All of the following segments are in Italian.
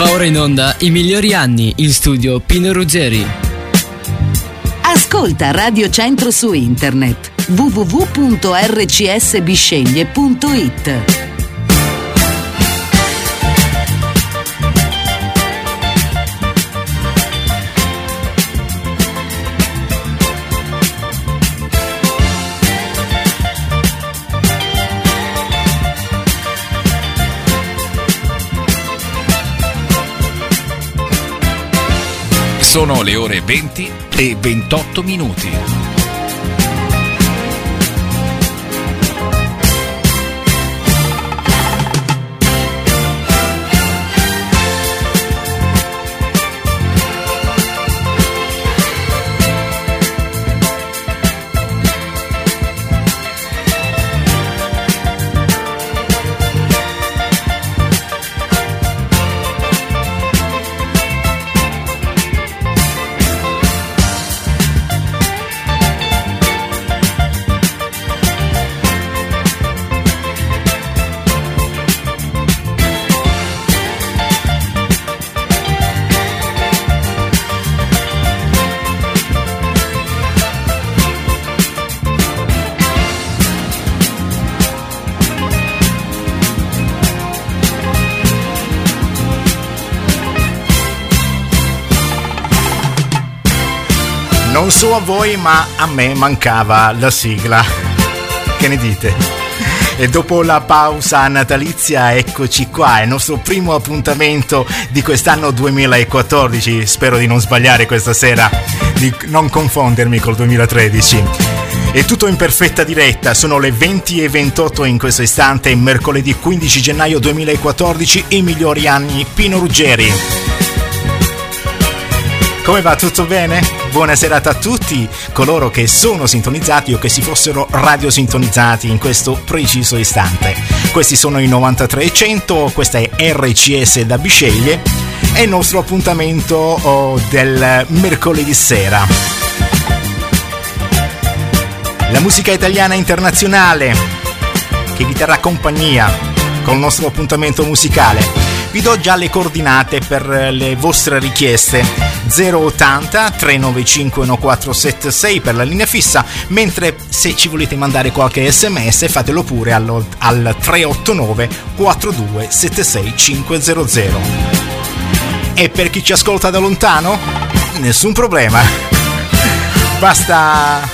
Va ora in onda i migliori anni in studio Pino Ruggeri. Ascolta Radio Centro su internet www.rcsbisceglie.it Sono le ore 20 e 28 minuti. So a voi, ma a me mancava la sigla. Che ne dite? E dopo la pausa natalizia, eccoci qua, è il nostro primo appuntamento di quest'anno 2014. Spero di non sbagliare questa sera, di non confondermi col 2013. È tutto in perfetta diretta, sono le 20 e 28 in questo istante, mercoledì 15 gennaio 2014, i migliori anni Pino Ruggeri. Come va? Tutto bene? Buona serata a tutti coloro che sono sintonizzati o che si fossero radiosintonizzati in questo preciso istante. Questi sono i 9300, questa è RCS da Bisceglie e il nostro appuntamento oh, del mercoledì sera. La musica italiana internazionale che vi terrà compagnia con il nostro appuntamento musicale. Vi do già le coordinate per le vostre richieste. 080 395 1476 per la linea fissa mentre se ci volete mandare qualche sms fatelo pure al, al 389 42 76 500 e per chi ci ascolta da lontano nessun problema. Basta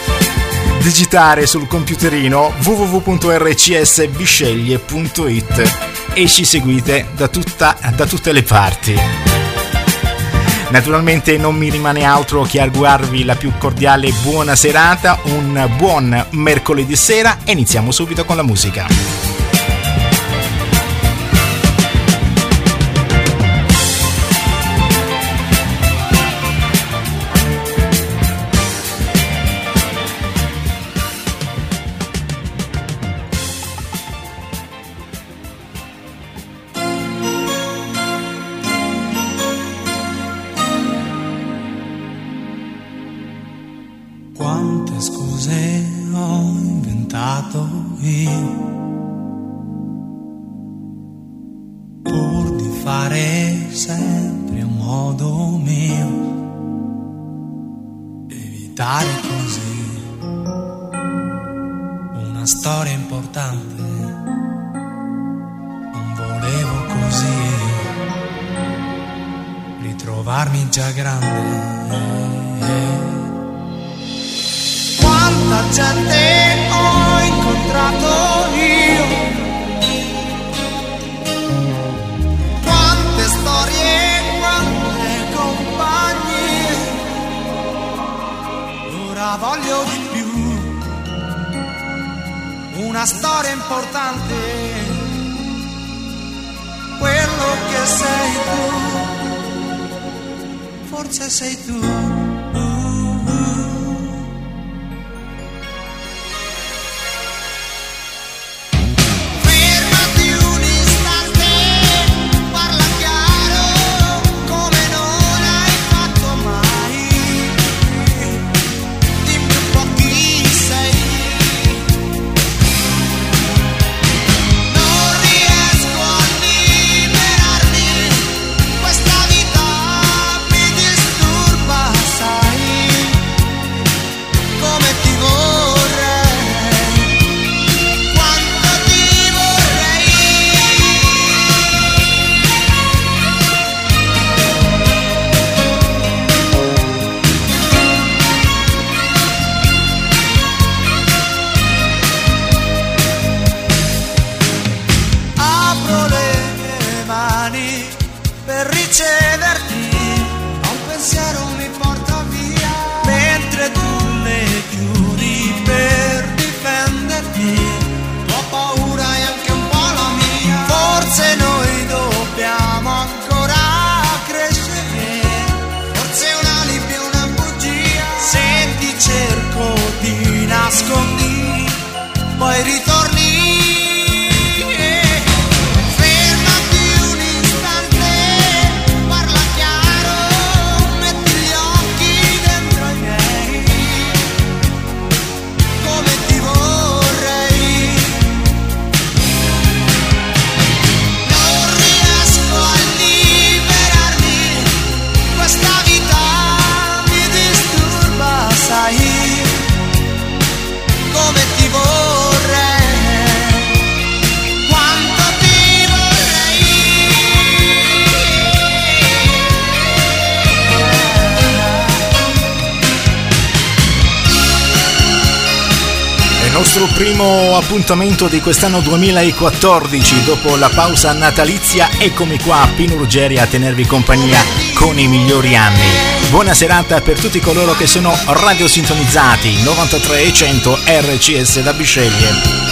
digitare sul computerino www.rcsbisceglie.it e ci seguite da, tutta, da tutte le parti. Naturalmente non mi rimane altro che augurarvi la più cordiale buona serata, un buon mercoledì sera e iniziamo subito con la musica. Primo appuntamento di quest'anno 2014, dopo la pausa natalizia, eccomi qua a Pino Ruggeri a tenervi compagnia con i migliori anni. Buona serata per tutti coloro che sono radiosintonizzati 93 e 100 RCS da Bisceglie.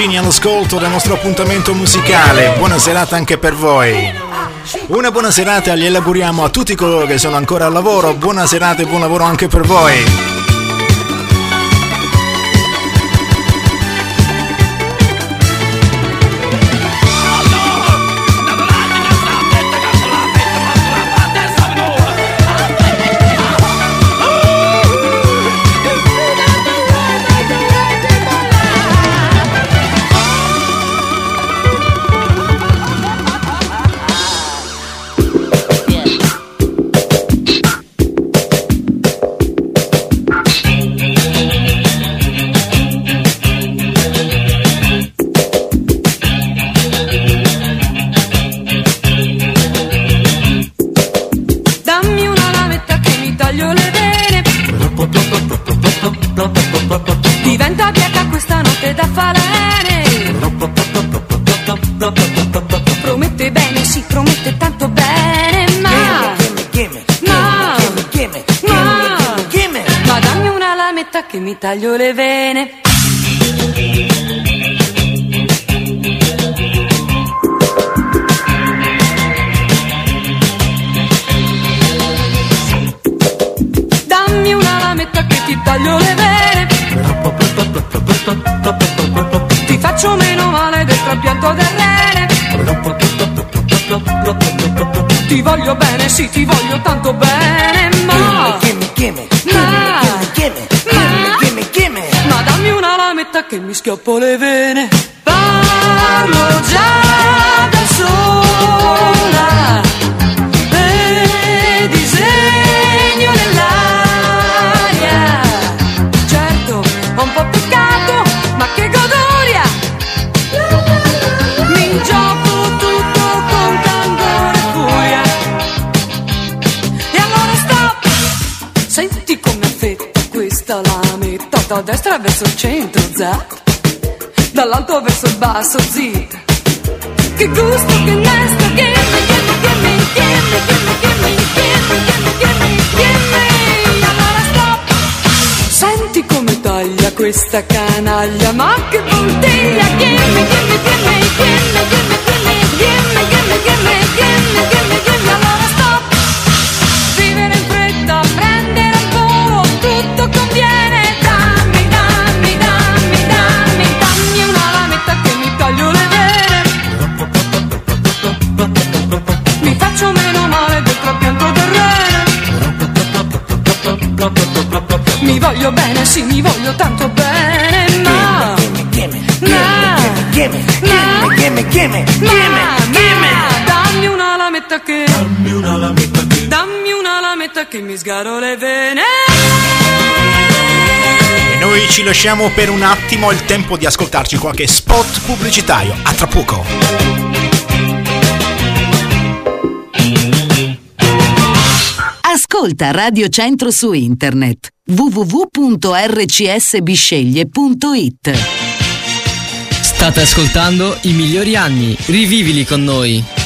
Tutti i sorcini all'ascolto del nostro appuntamento musicale. Buona serata anche per voi. Una buona serata gli auguriamo a tutti coloro che sono ancora al lavoro. Buona serata e buon lavoro anche per voi. Taglio le vene. Dammi una lametta che ti taglio le vene. Ti faccio meno male del trapianto del rene. Ti voglio bene, sì, ti voglio tanto bene schioppo le vene Parlo già da sola e disegno nell'aria. Certo, ho un po' peccato, ma che godoria! Mi gioco tutto con candore e furia. E allora stop! Senti come affetta questa lametta da destra verso il centro, zat. Dall'alto verso il basso, zit. Che gusto, che nesto, gimme, gimme, gimme, gimme, gimme, gimme, gimme, gimme, gimme, gimme. Allora stop! Senti come taglia questa canaglia, lametta che... Dammi una lametta che mi sgaro le vene. E noi ci lasciamo per un attimo il tempo di ascoltarci qualche spot pubblicitario. A tra poco. Ascolta Radio Centro su internet www.rcsbisceglie.it State ascoltando i migliori anni, rivivili con noi.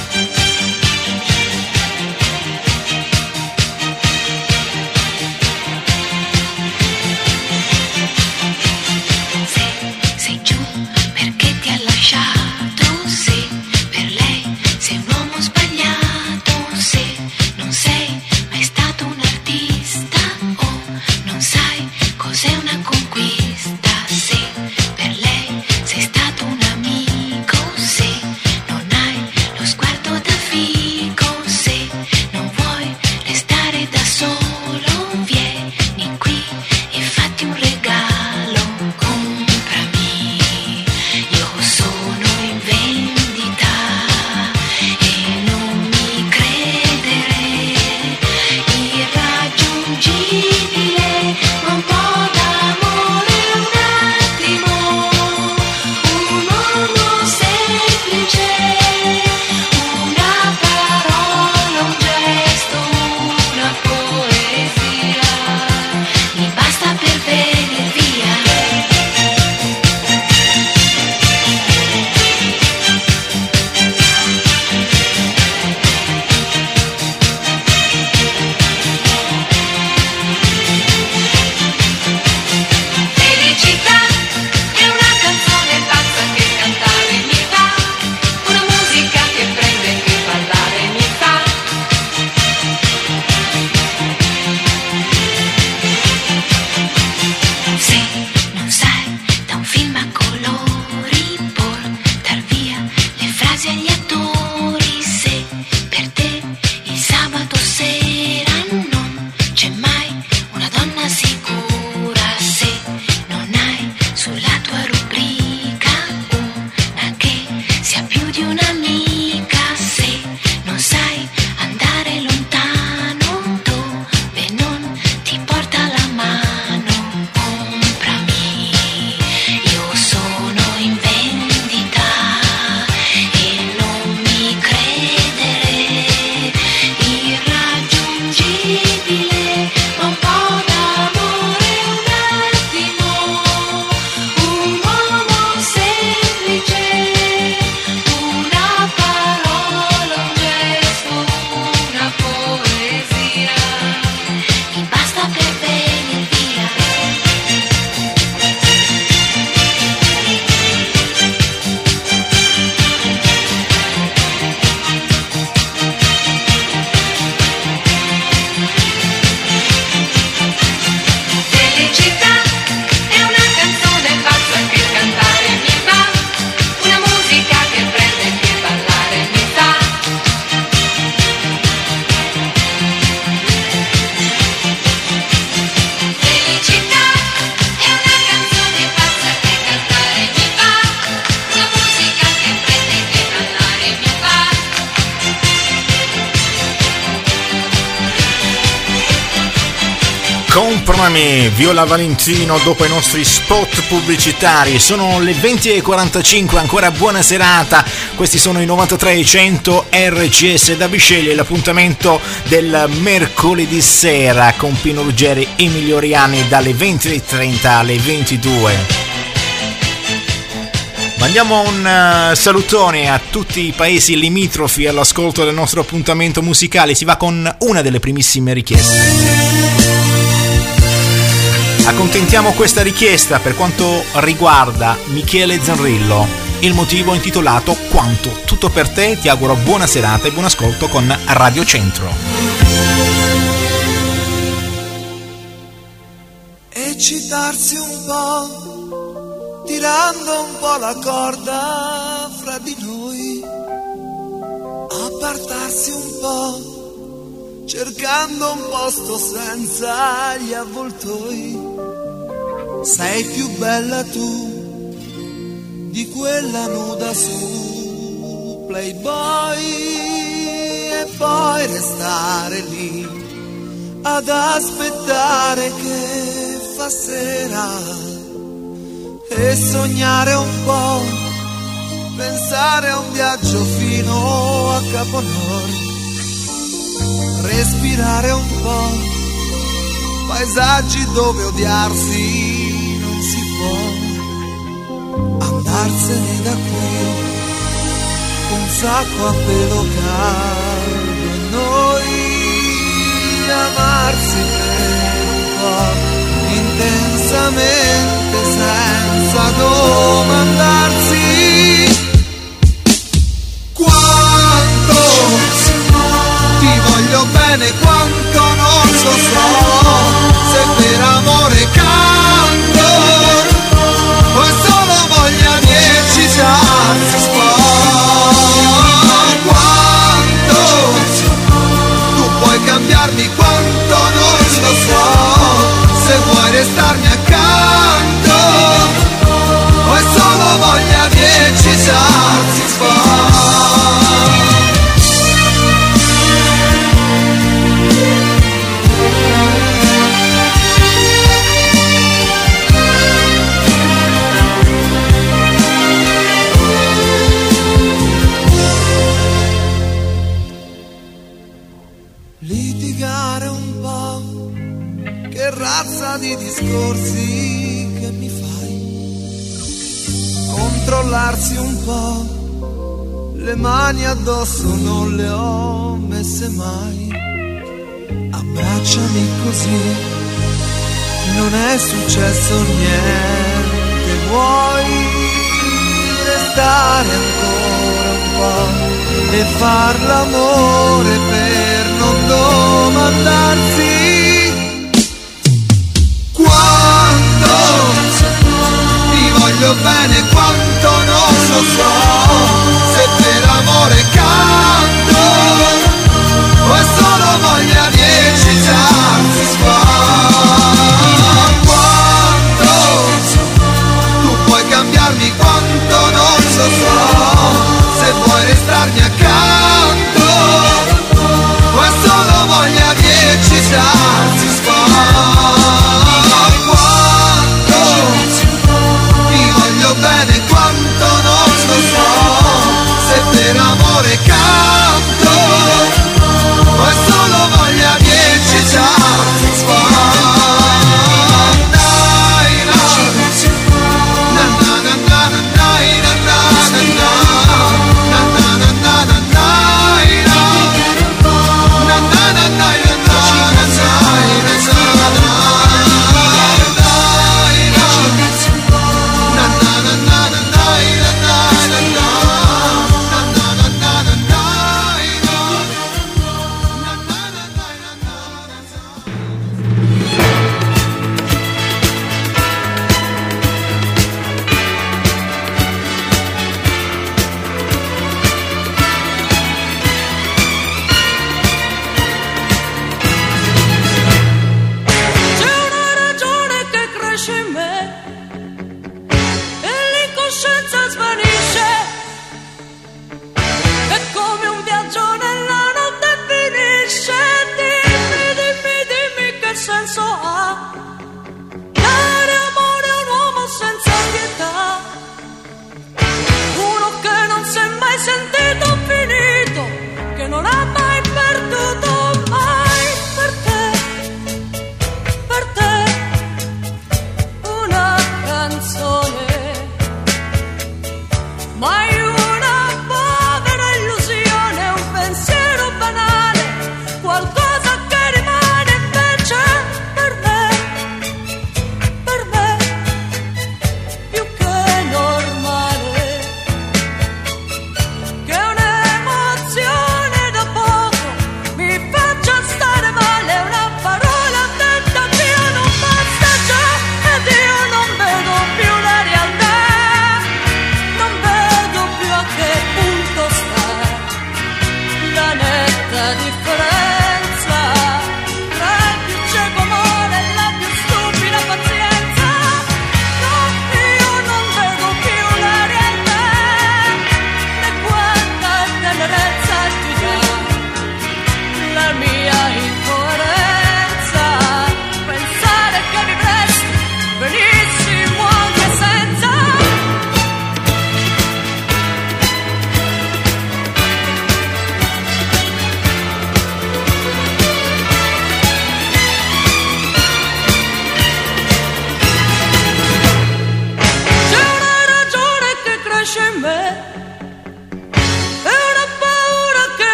Comprami Viola Valentino dopo i nostri spot pubblicitari. Sono le 20.45, ancora buona serata. Questi sono i 9300 RCS da Bisceglie, l'appuntamento del mercoledì sera con Pino Ruggeri e Emilio Riani dalle 20.30 alle 22. Mandiamo un uh, salutone a tutti i paesi limitrofi all'ascolto del nostro appuntamento musicale. Si va con una delle primissime richieste. Accontentiamo questa richiesta per quanto riguarda Michele Zanrillo. Il motivo intitolato Quanto. Tutto per te, ti auguro buona serata e buon ascolto con Radio Centro. Eccitarsi un po', tirando un po' la corda fra di noi, appartarsi un po', cercando un posto senza gli avvoltoi. Sei più bella tu di quella nuda su Playboy e poi restare lì ad aspettare che fa sera e sognare un po', pensare a un viaggio fino a Capo Nord, respirare un po' paesaggi dove odiarsi andarsene da qui. Un sacco a pelo caldo e noi amarsi per un po' intensamente senza domandarsi bene quanto non lo so se per amore canto o è solo voglia di eccitarsi quanto tu puoi cambiarmi quanto non lo so se vuoi restarmi accanto o è solo voglia di eccitarsi razza di discorsi che mi fai, controllarsi un po', le mani addosso non le ho messe mai, abbracciami così, non è successo niente, vuoi restare ancora un po' e far l'amore per non domandarsi voglio bene, quanto non lo so, se per amore canto o è solo voglia di eccitarsi quanto tu puoi cambiarmi, quanto non lo so. Se vuoi restarmi accanto o è solo voglia di eccitarsi bene quanto non lo so. Se per amore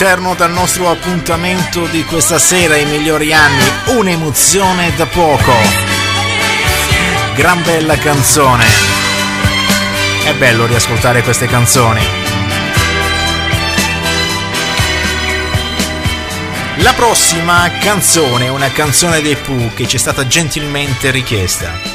all'interno del nostro appuntamento di questa sera, i migliori anni, un'emozione da poco. Gran bella canzone. È bello riascoltare queste canzoni. La prossima canzone è una canzone dei Pooh che ci è stata gentilmente richiesta.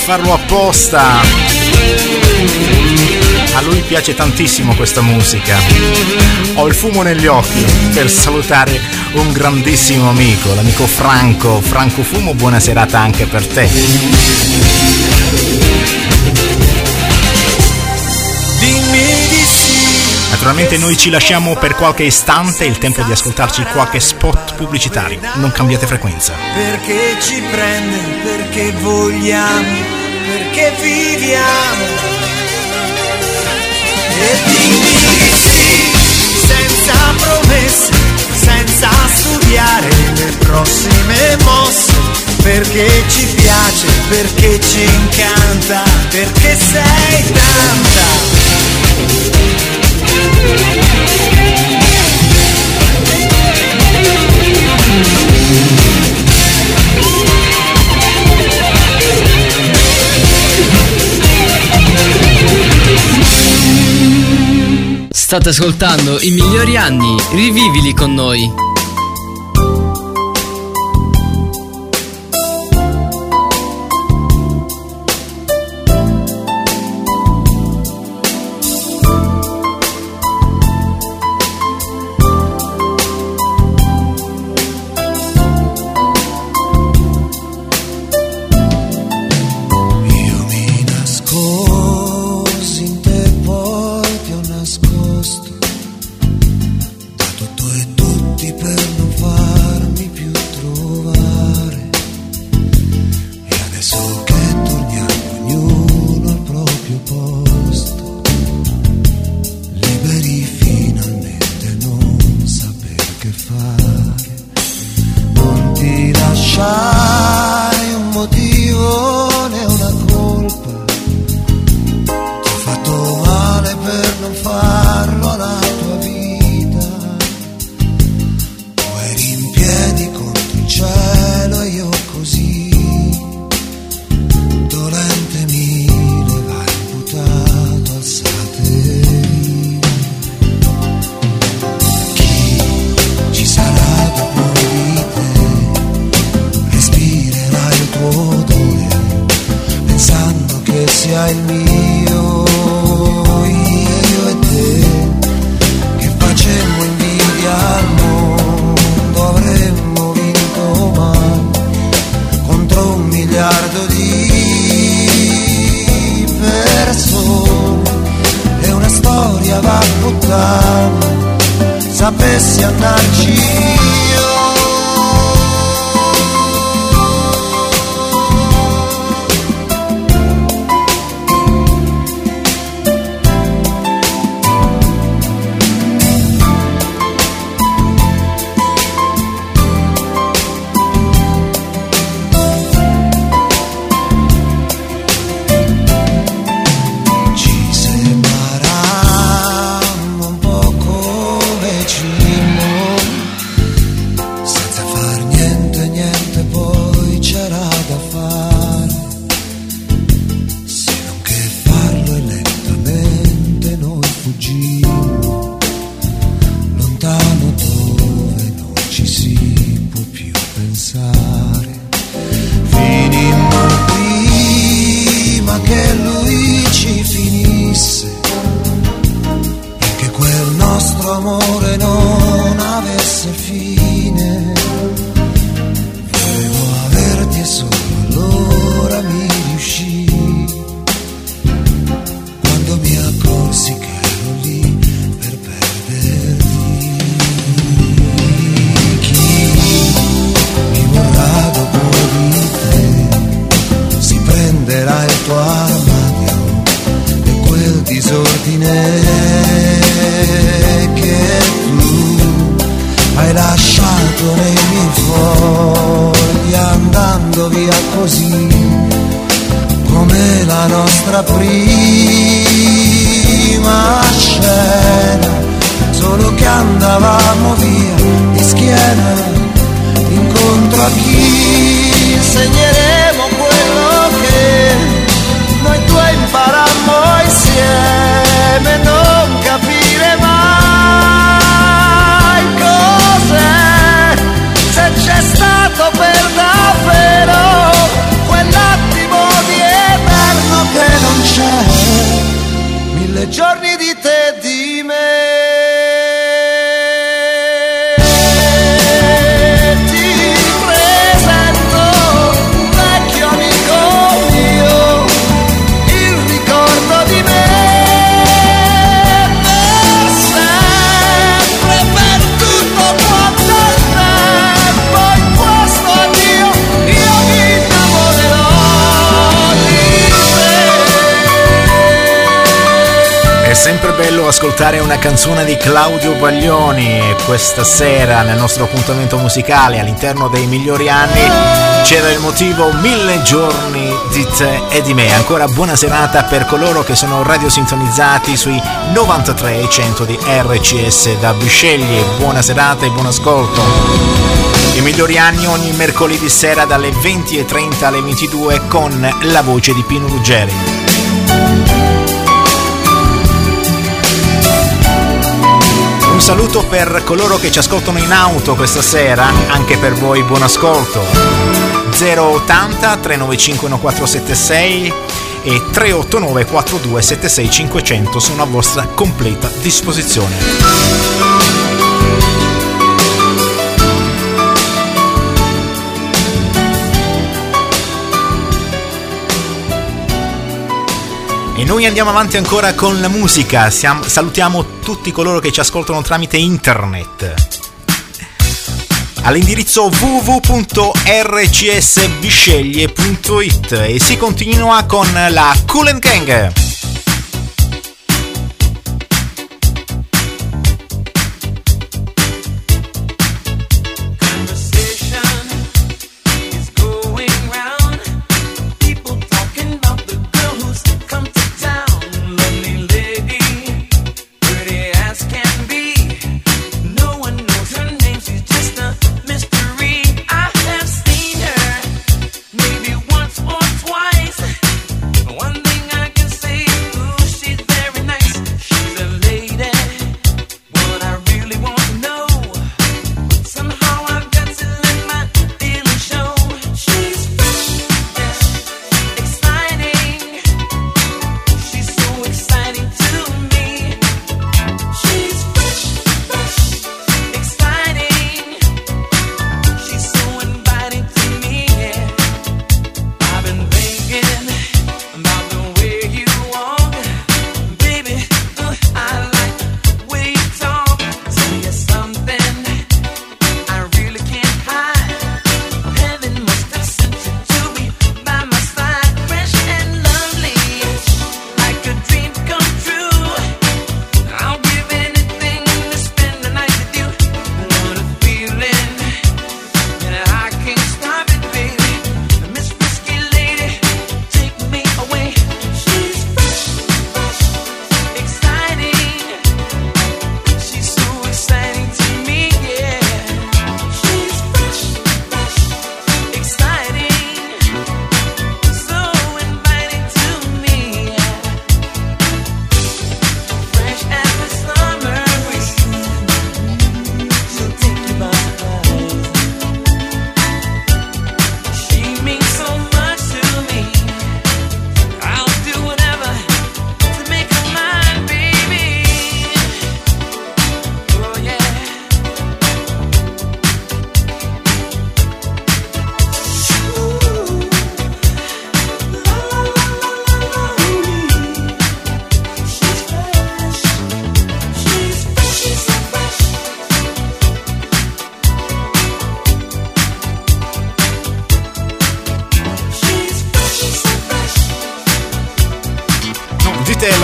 Farlo apposta. A lui piace tantissimo questa musica. Ho il fumo negli occhi per salutare un grandissimo amico, l'amico Franco. Franco Fumo, buona serata anche per te. Naturalmente noi ci lasciamo per qualche istante il tempo di ascoltarci qualche spot pubblicitario. Non cambiate frequenza. Perché ci prende, perché vogliamo perché viviamo e dimmi sì senza promesse senza studiare le prossime mosse perché ci piace perché ci incanta perché sei tanta State ascoltando i migliori anni, rivivili con noi. Nel nostro appuntamento musicale all'interno dei migliori anni c'era il motivo mille giorni di te e di me. Ancora buona serata per coloro che sono radiosintonizzati sui 93 100 di RCS da Bisceglie. Buona serata e buon ascolto. I migliori anni ogni mercoledì sera dalle 20.30 alle 22 con la voce di Pino Ruggeri. Saluto per coloro che ci ascoltano in auto questa sera, anche per voi buon ascolto. 080 395 1476 e 389 4276 500 sono a vostra completa disposizione. E noi andiamo avanti ancora con la musica. Siamo, salutiamo tutti coloro che ci ascoltano tramite internet. All'indirizzo www.rcsbisceglie.it e si continua con la Cool Gang.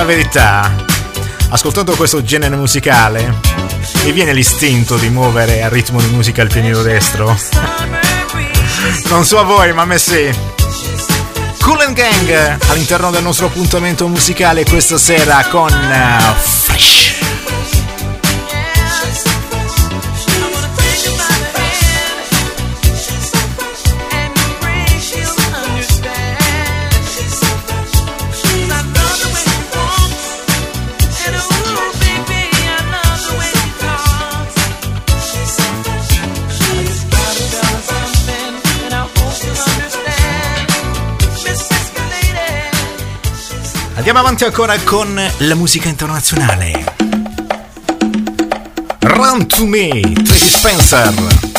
Verità, ascoltando questo genere musicale, mi viene l'istinto di muovere al ritmo di musica il pianino destro. non so a voi, ma a me sì. Cool and Gang all'interno del nostro appuntamento musicale questa sera con uh, Fresh. Andiamo avanti ancora con la musica internazionale. Run to Me, Tracy Spencer.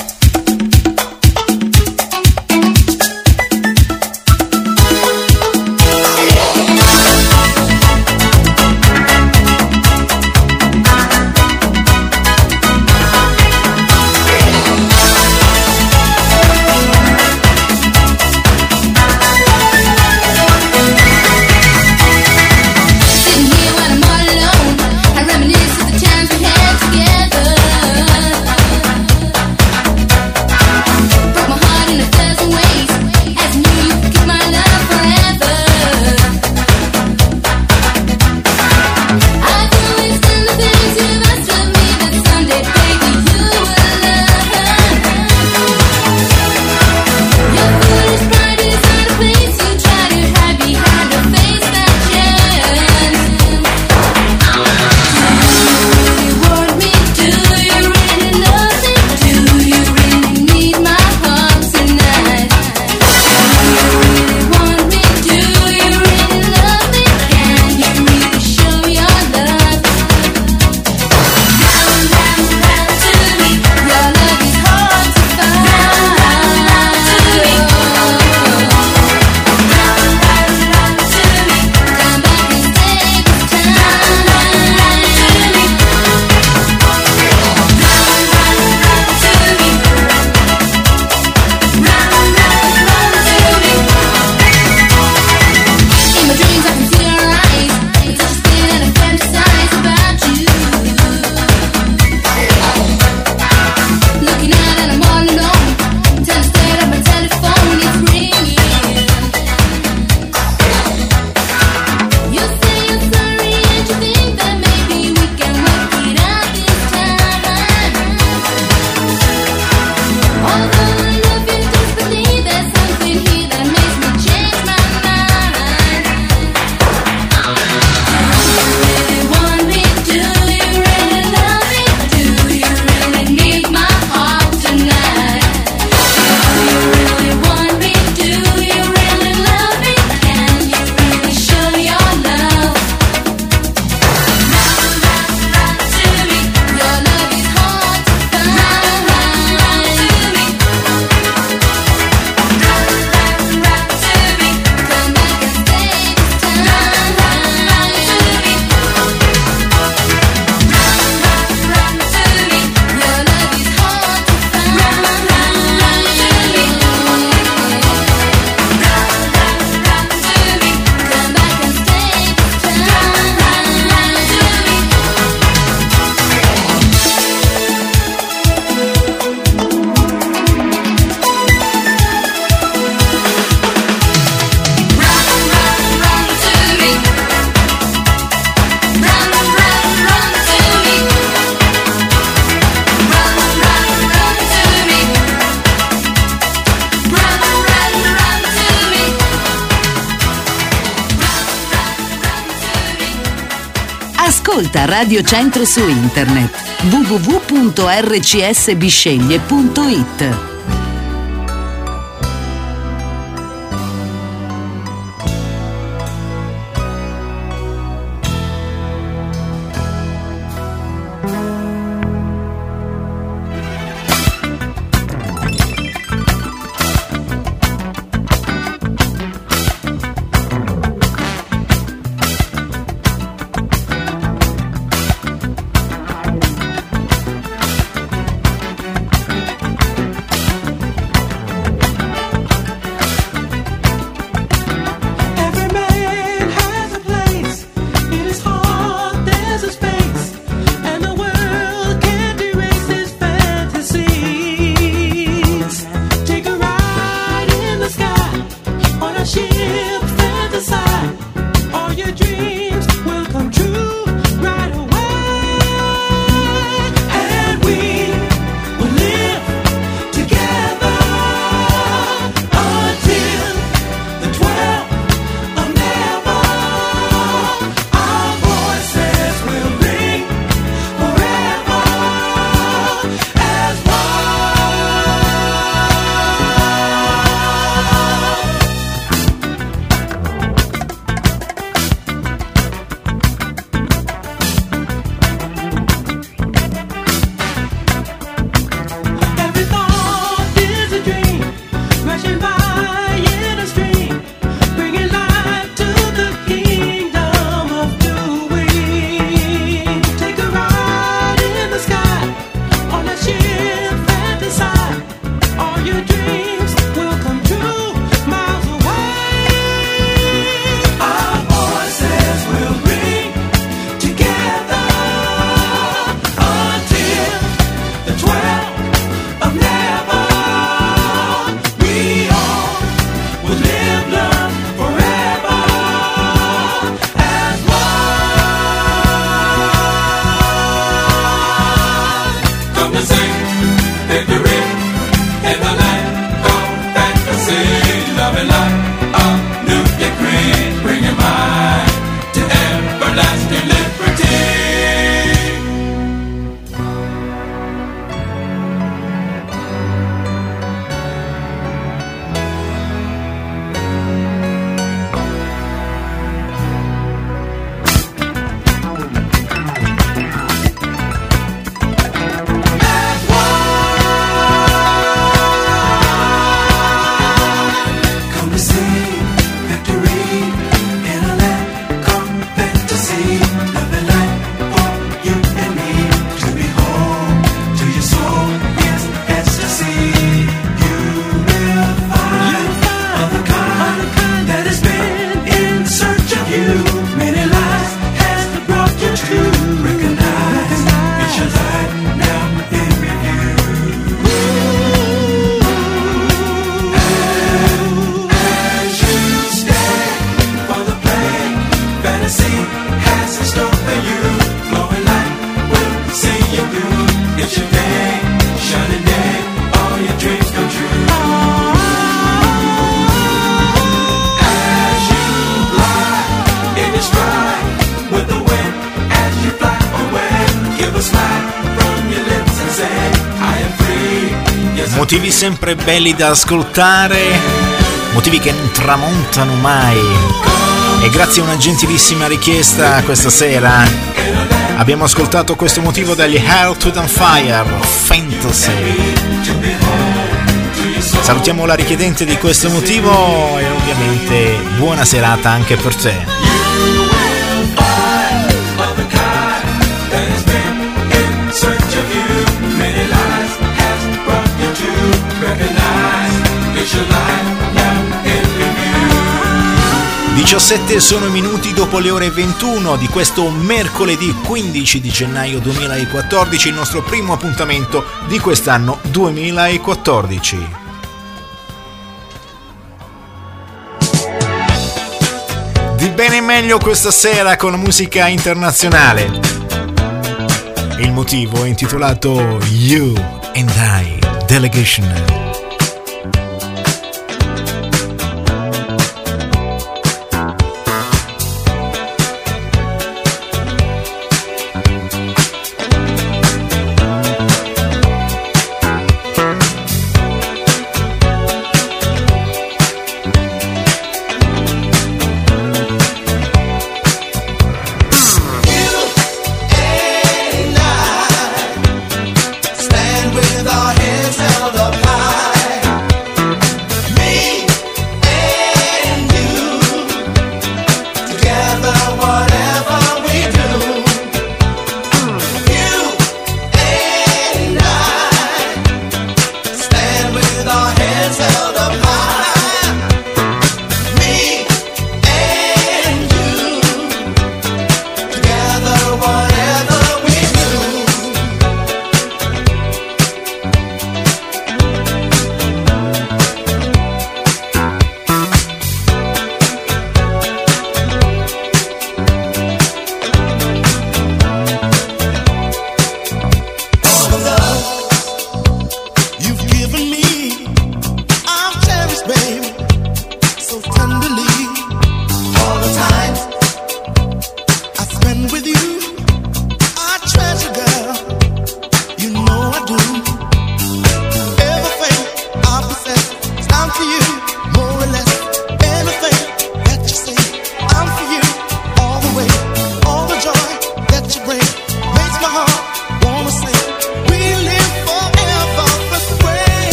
Radio Centro su internet www.rcsbisceglie.it sempre belli da ascoltare, motivi che non tramontano mai. E grazie a una gentilissima richiesta questa sera abbiamo ascoltato questo motivo dagli Hell to the Fire Fantasy. Salutiamo la richiedente di questo motivo e ovviamente buona serata anche per te. 17 sono minuti dopo le ore 21 di questo mercoledì 15 di gennaio 2014, il nostro primo appuntamento di quest'anno 2014. Di bene e meglio questa sera con musica internazionale. Il motivo è intitolato You and I Delegation.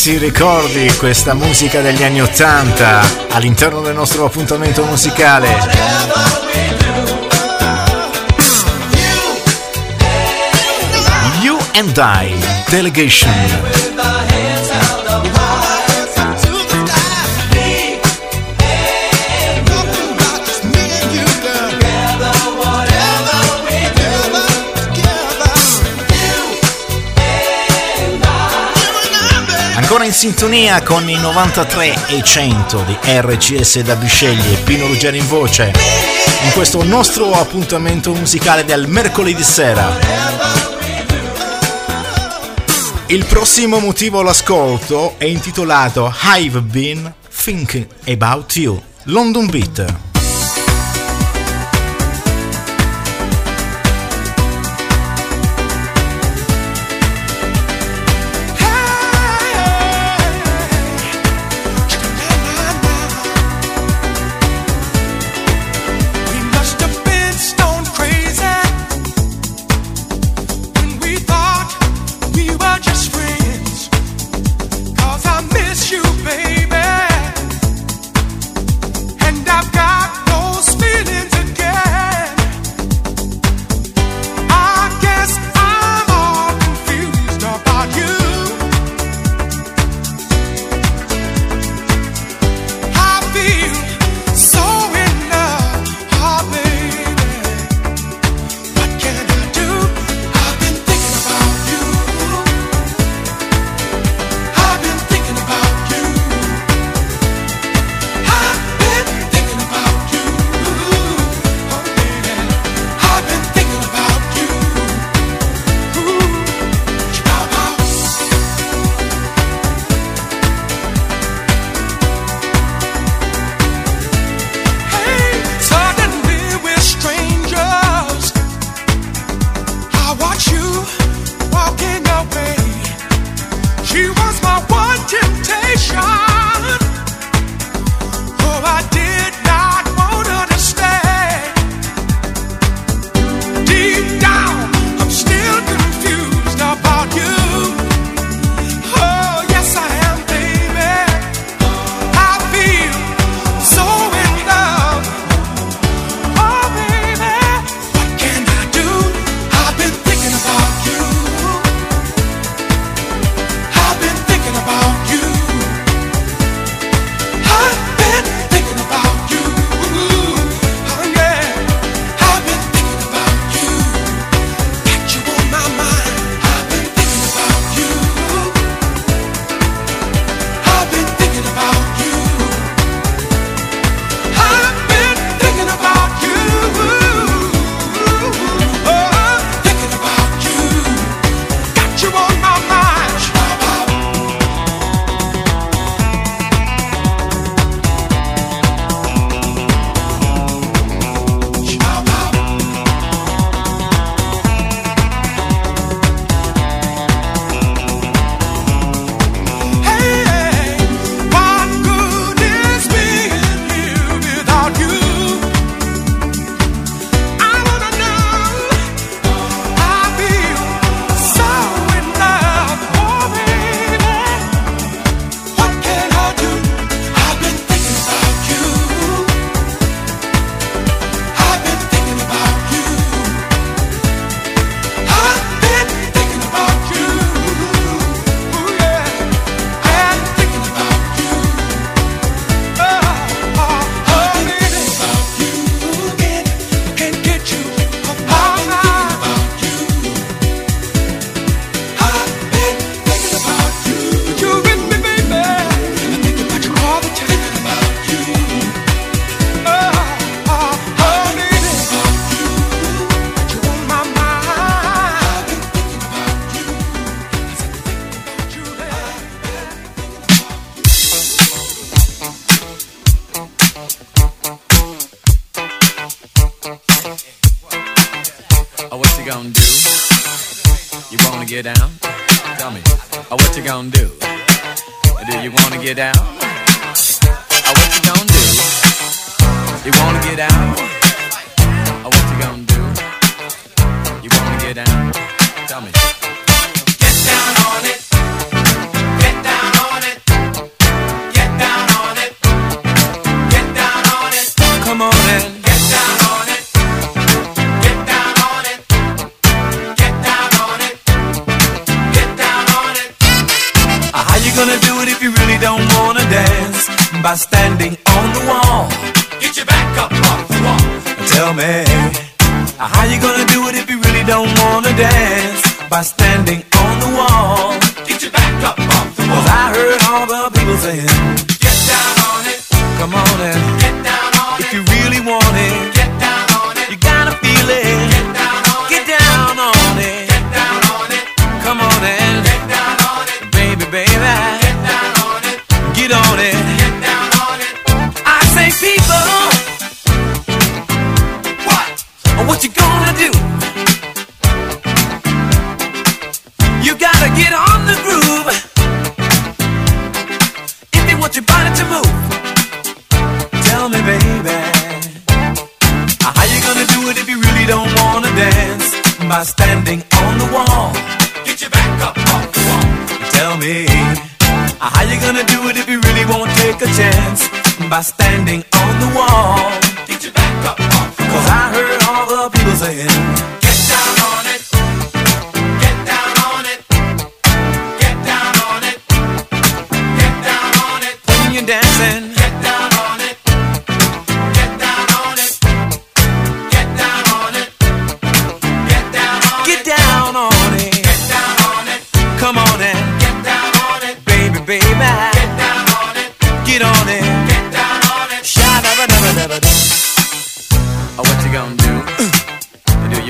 diversi ricordi, questa musica degli anni Ottanta all'interno del nostro appuntamento musicale. You and I Delegation. sintonia con i 93 e 100 di RCS da Biscegli e Pino Ruggeri in voce, in questo nostro appuntamento musicale del mercoledì sera. Il prossimo motivo all'ascolto è intitolato I've Been Thinking About You, London Beat.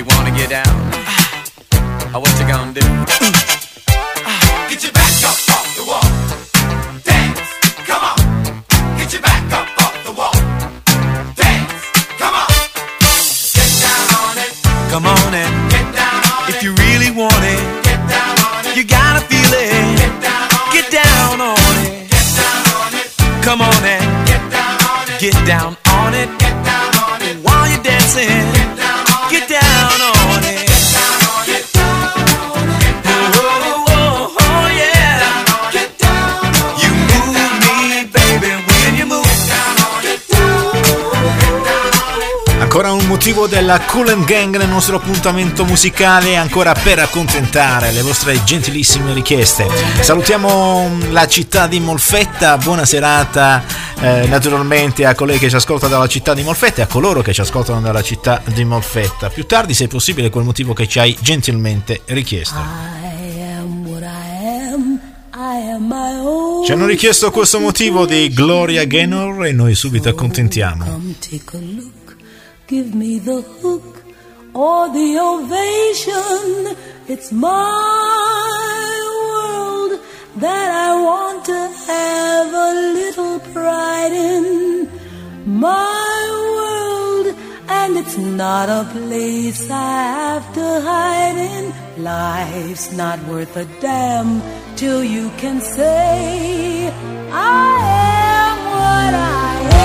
You wanna get down? Uh, oh, what you gonna do? Get your back up off the wall. Dance, come on. Get your back up off the wall. Dance, come on. Get down on it. Come on and get down on if it. If you really want it, get down on it. You gotta feel it. Get down on get it. Down on it. Get down on it. Come on and get down on it. Get down motivo della Cool and Gang nel nostro appuntamento musicale ancora per accontentare le vostre gentilissime richieste. Salutiamo mm, la città di Molfetta, buona serata eh, naturalmente a colei che ci ascolta dalla città di Molfetta e a coloro che ci ascoltano dalla città di Molfetta. Più tardi se possibile quel motivo che ci hai gentilmente richiesto. Ci hanno richiesto questo motivo di Gloria Gaynor e noi subito accontentiamo. Give me the hook or the ovation. It's my world that I want to have a little pride in. My world, and it's not a place I have to hide in. Life's not worth a damn till you can say, I am what I am.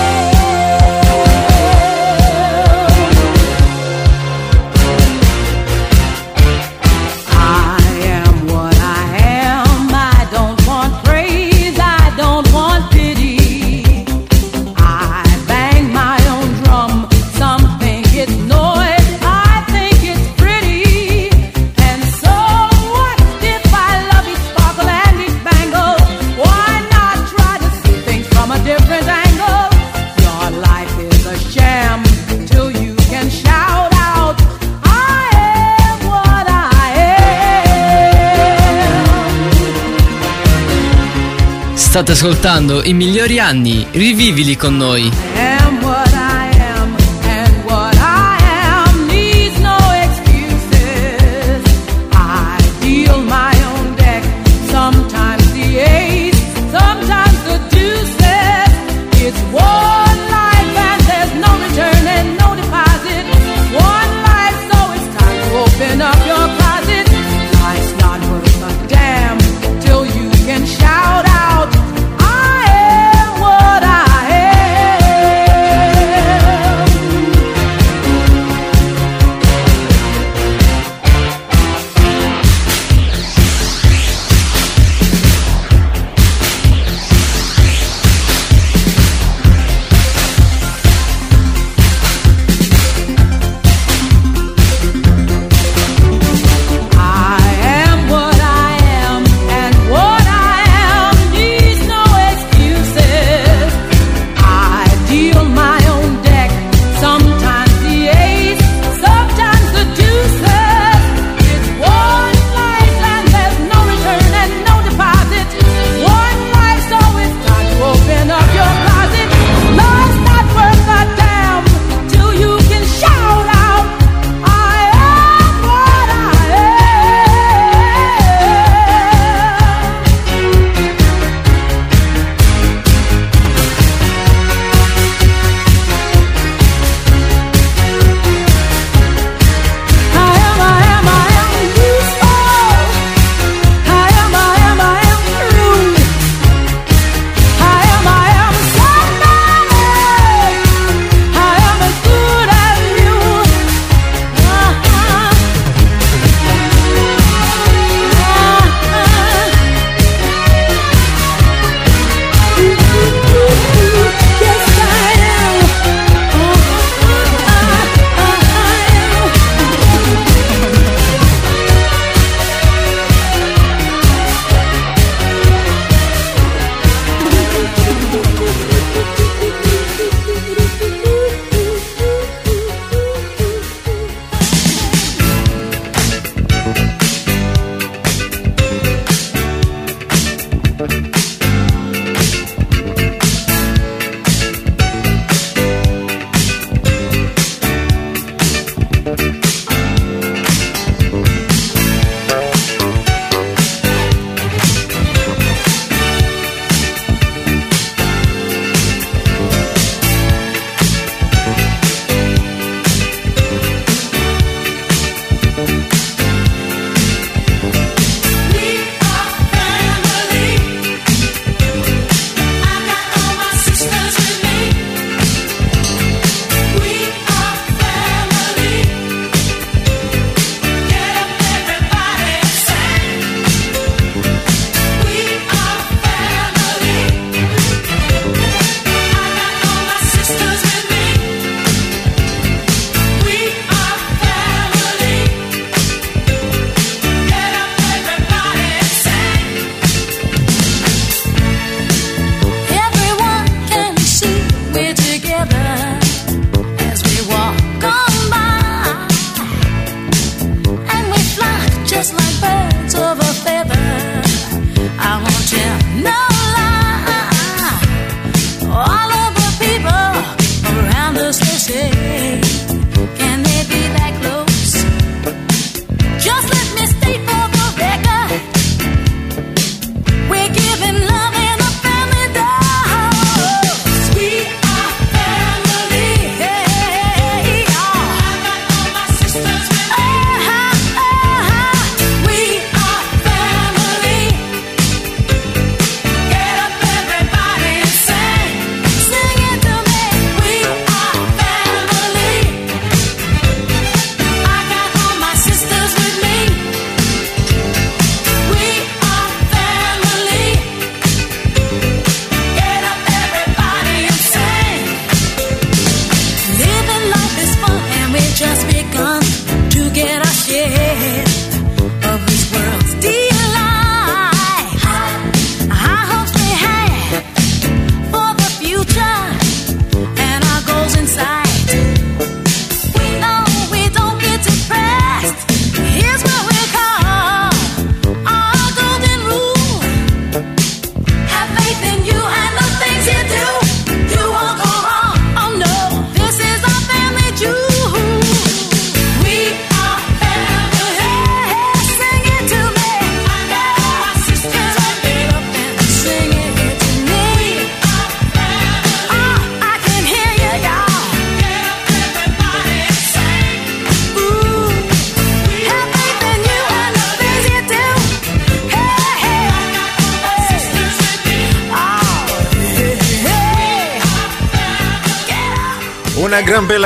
State ascoltando i migliori anni, rivivili con noi. Eh,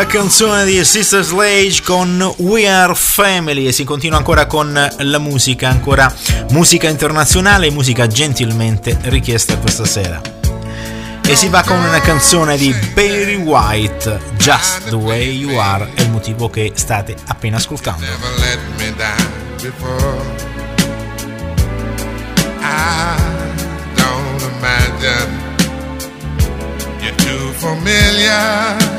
canzone di Sister Slage con We Are Family e si continua ancora con la musica, ancora musica internazionale, musica gentilmente richiesta questa sera. E si va con una canzone di Barry White, Just the Way You Are, è il motivo che state appena ascoltando. you're too familiar,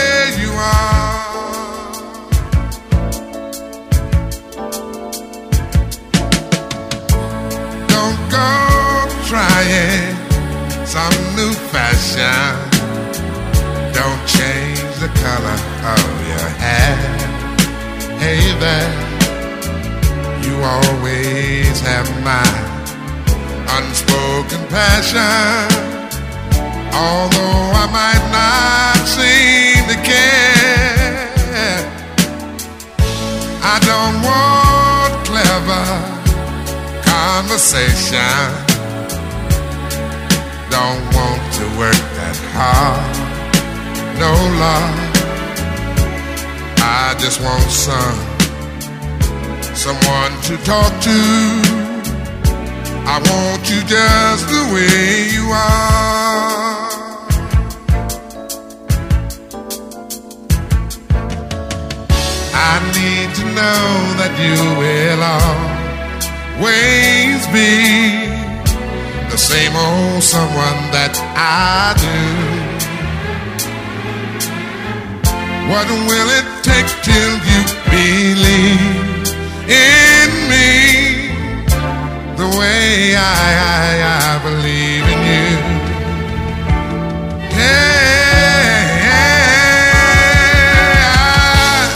fashion. Don't change the color of your hair. Hey there you always have my unspoken passion. Although I might not seem to care, I don't want clever conversation. Don't want to work hard. No love. I just want some someone to talk to. I want you just the way you are. I need to know that you will always be the same old someone that I do. What will it take till you believe? in me the way I, I, I believe in you. Yeah, I,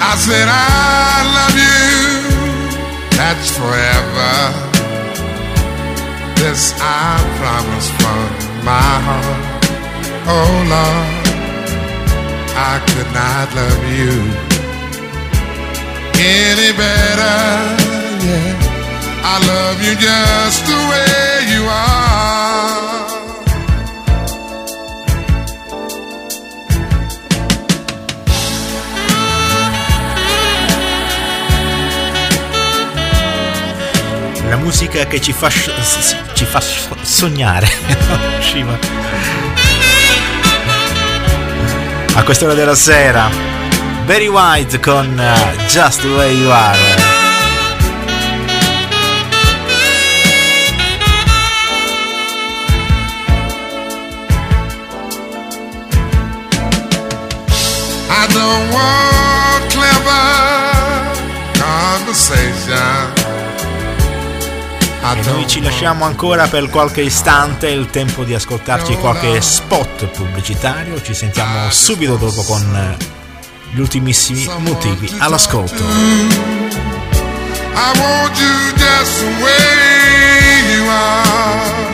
I said I love you. That's forever. This I promise from my heart. Oh Lord, I could not love you any better. Yeah, I love you just the way you are. La musica che ci fa, sci- s- ci fa sognare. Usciva. A quest'ora della sera, Barry White con eh, Just the Way You Are. I don't want clever conversation. E noi ci lasciamo ancora per qualche istante il tempo di ascoltarci qualche spot pubblicitario. Ci sentiamo subito dopo con gli ultimissimi motivi all'ascolto. I want you just the way you are.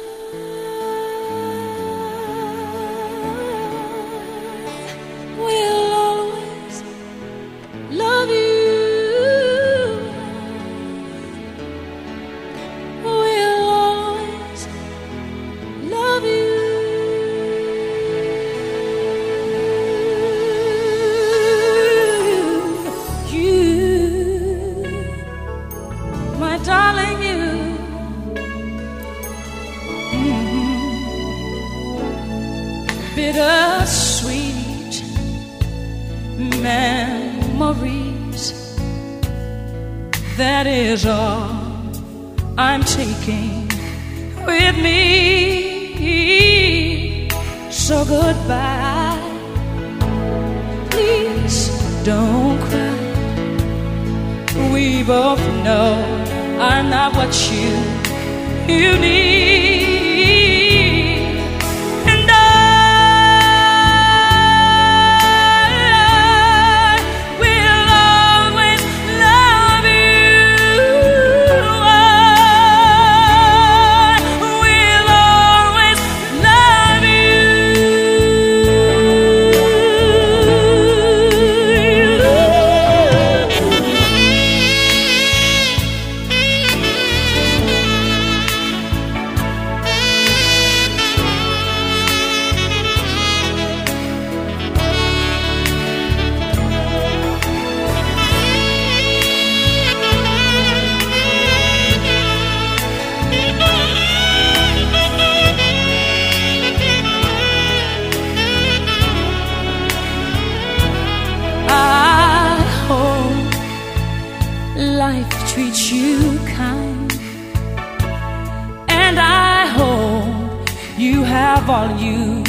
all you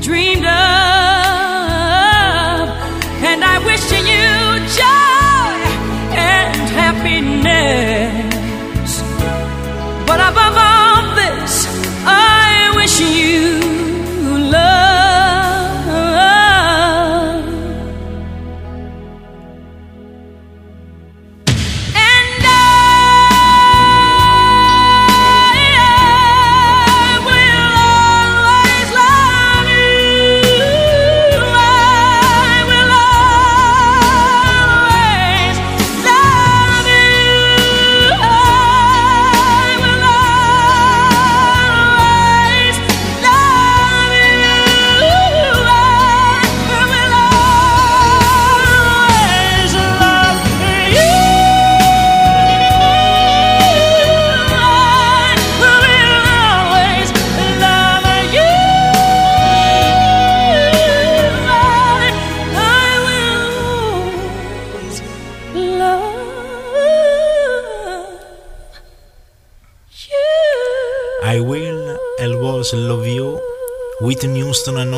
dreamed of. And I wish you joy and happiness.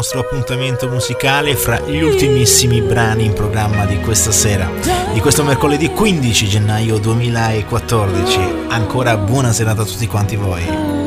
nostro appuntamento musicale fra gli ultimissimi brani in programma di questa sera, di questo mercoledì 15 gennaio 2014. Ancora buona serata a tutti quanti voi.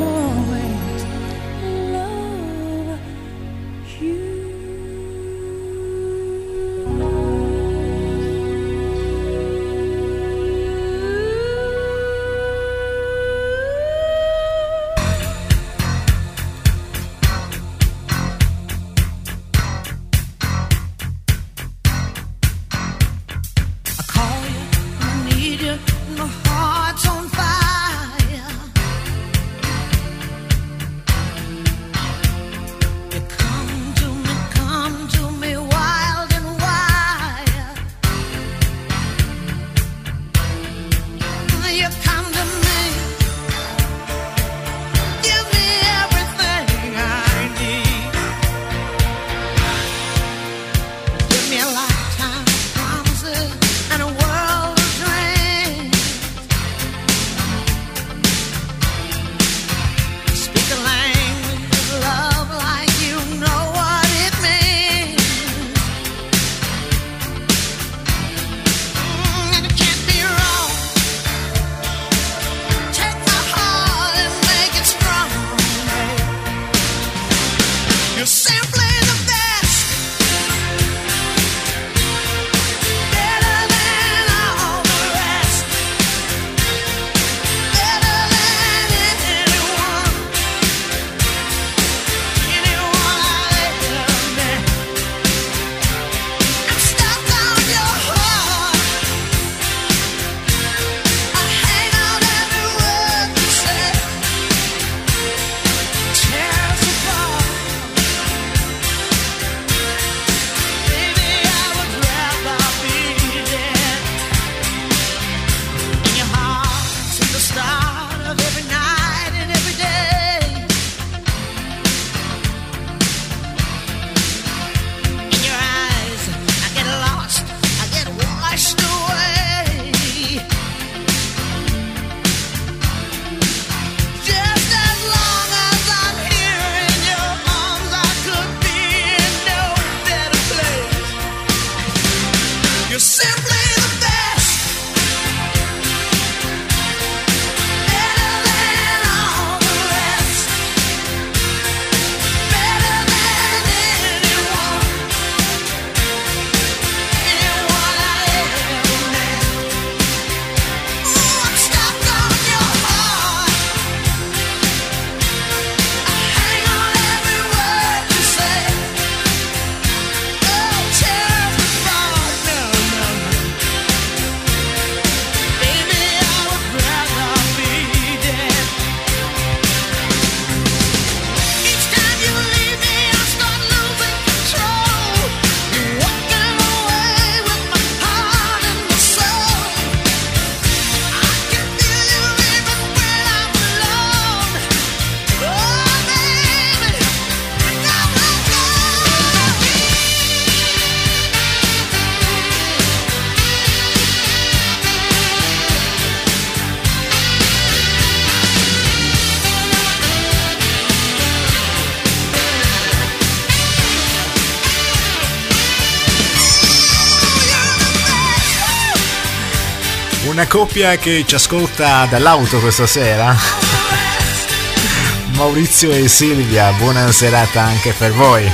Coppia che ci ascolta dall'auto questa sera. Maurizio e Silvia, buona serata anche per voi.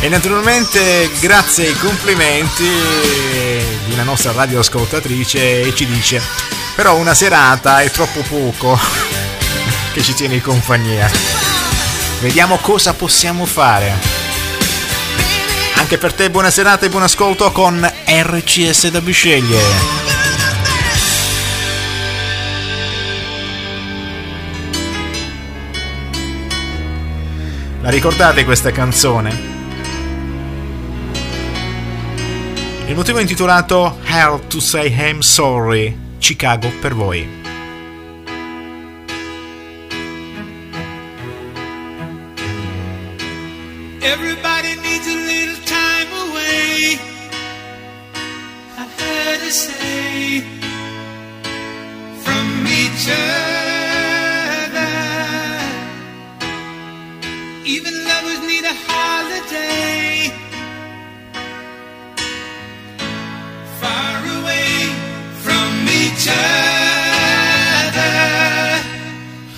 E naturalmente grazie ai complimenti di una nostra radioascoltatrice e ci dice però una serata è troppo poco che ci tiene in compagnia. Vediamo cosa possiamo fare. Anche per te buona serata e buon ascolto con RCS da Bisceglie. La ricordate questa canzone? Il motivo è intitolato How to Say I'm Sorry, Chicago per voi. Everybody from each other. Even lovers need a holiday. Far away from each other.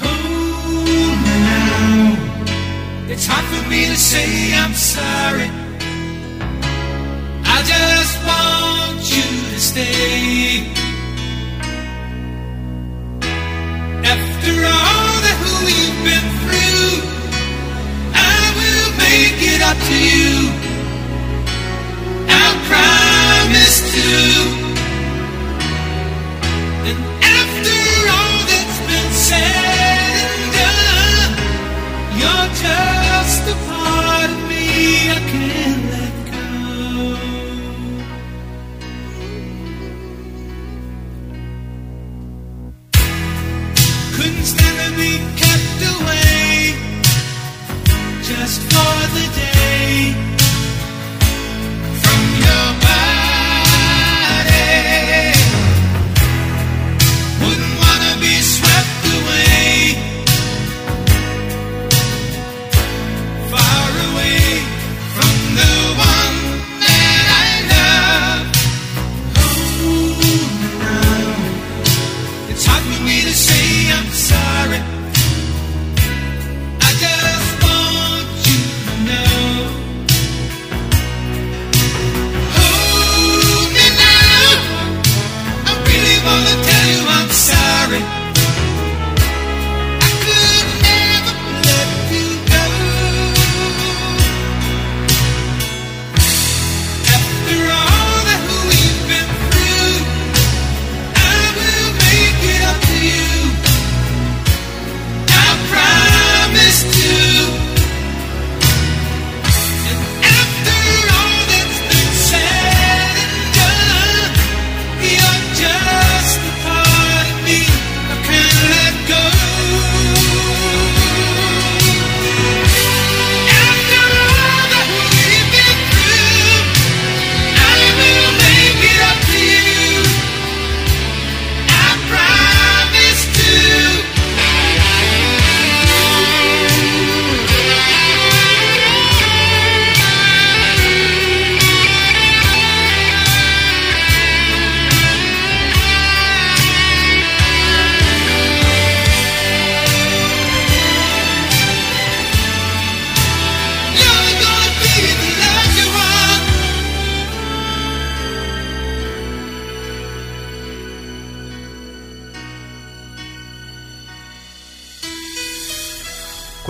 Oh, now. It's hard for me to say I'm sorry. I just stay. After all that we've been through, I will make it up to you. I promise to. And after all that's been said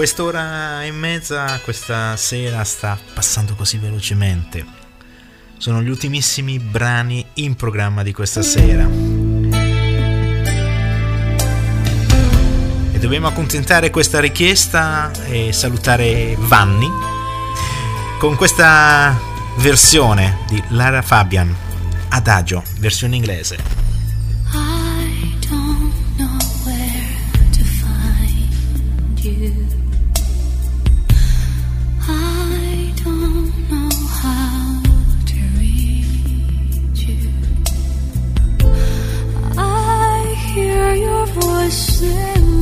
Quest'ora e mezza questa sera sta passando così velocemente. Sono gli ultimissimi brani in programma di questa sera. E dobbiamo accontentare questa richiesta e salutare Vanni con questa versione di Lara Fabian, Adagio, versione inglese. 我身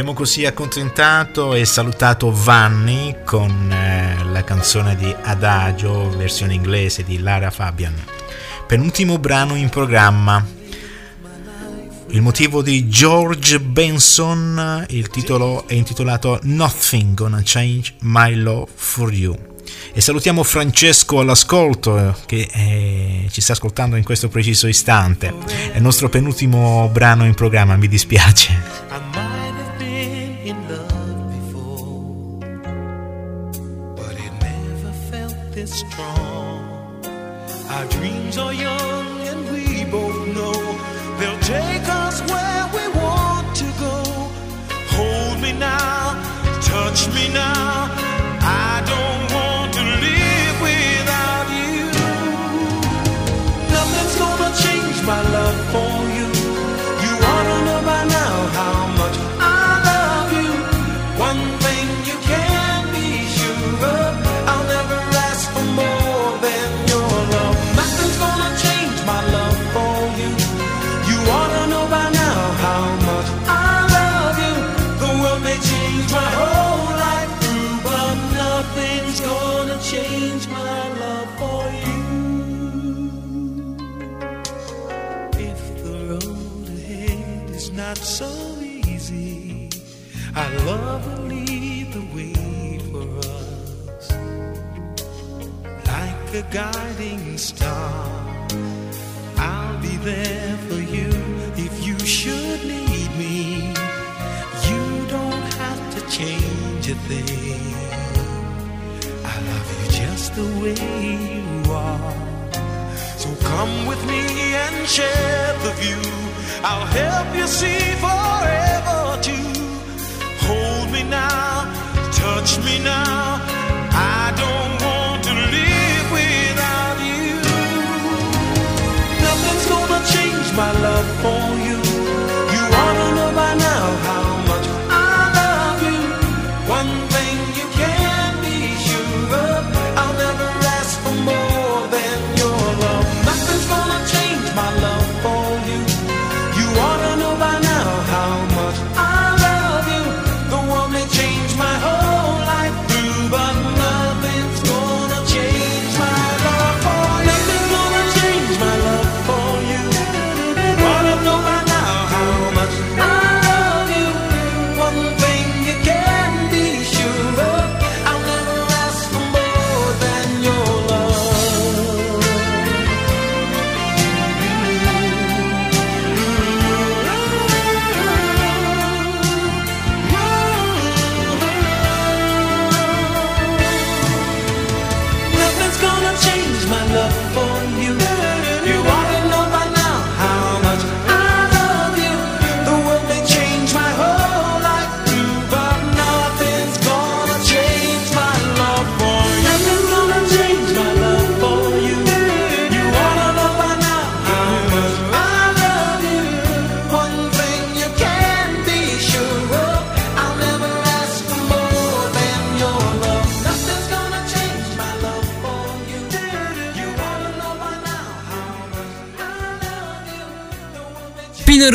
Abbiamo così accontentato e salutato Vanni con eh, la canzone di Adagio, versione inglese di Lara Fabian. Penultimo brano in programma. Il motivo di George Benson, il titolo è intitolato Nothing Gonna Change My Love for You. E salutiamo Francesco all'ascolto eh, che eh, ci sta ascoltando in questo preciso istante. È il nostro penultimo brano in programma, mi dispiace.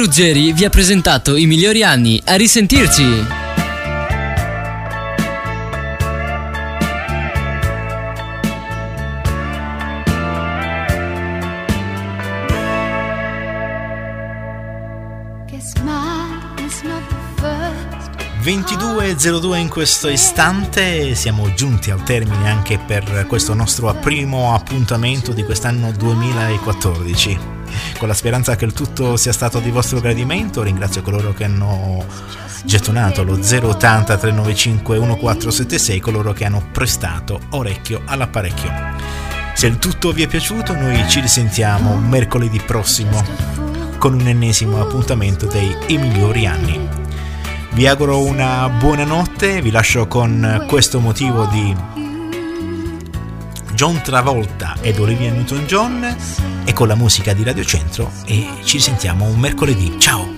Ruggeri vi ha presentato i migliori anni. A risentirci! in questo istante, siamo giunti al termine anche per questo nostro primo appuntamento di quest'anno 2014. Con la speranza che il tutto sia stato di vostro gradimento, ringrazio coloro che hanno gettonato lo 080 395 1476, coloro che hanno prestato orecchio all'apparecchio. Se il tutto vi è piaciuto, noi ci risentiamo mercoledì prossimo con un ennesimo appuntamento dei I migliori anni. Vi auguro una buona notte, vi lascio con questo motivo di John Travolta ed Olivia Newton-John e con la musica di Radio Centro e ci sentiamo un mercoledì. Ciao!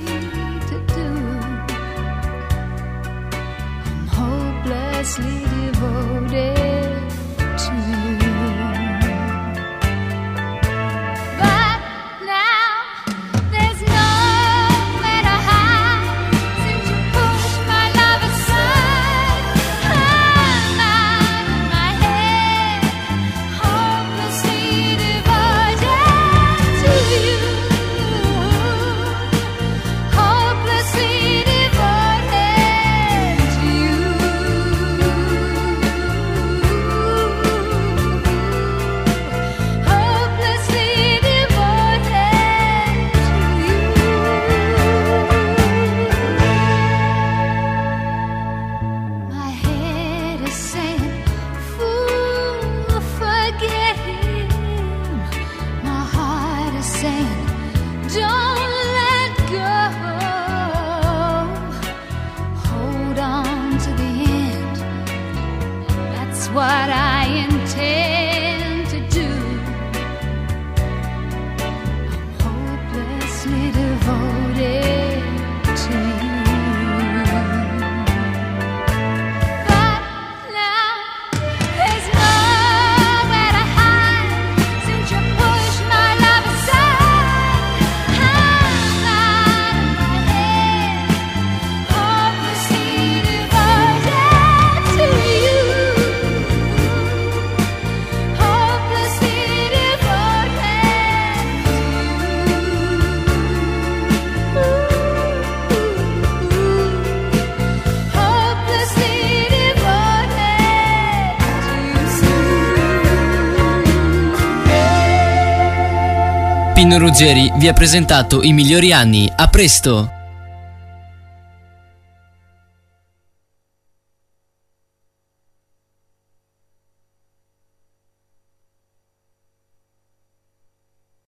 Pino Ruggeri vi ha presentato i migliori anni. A presto!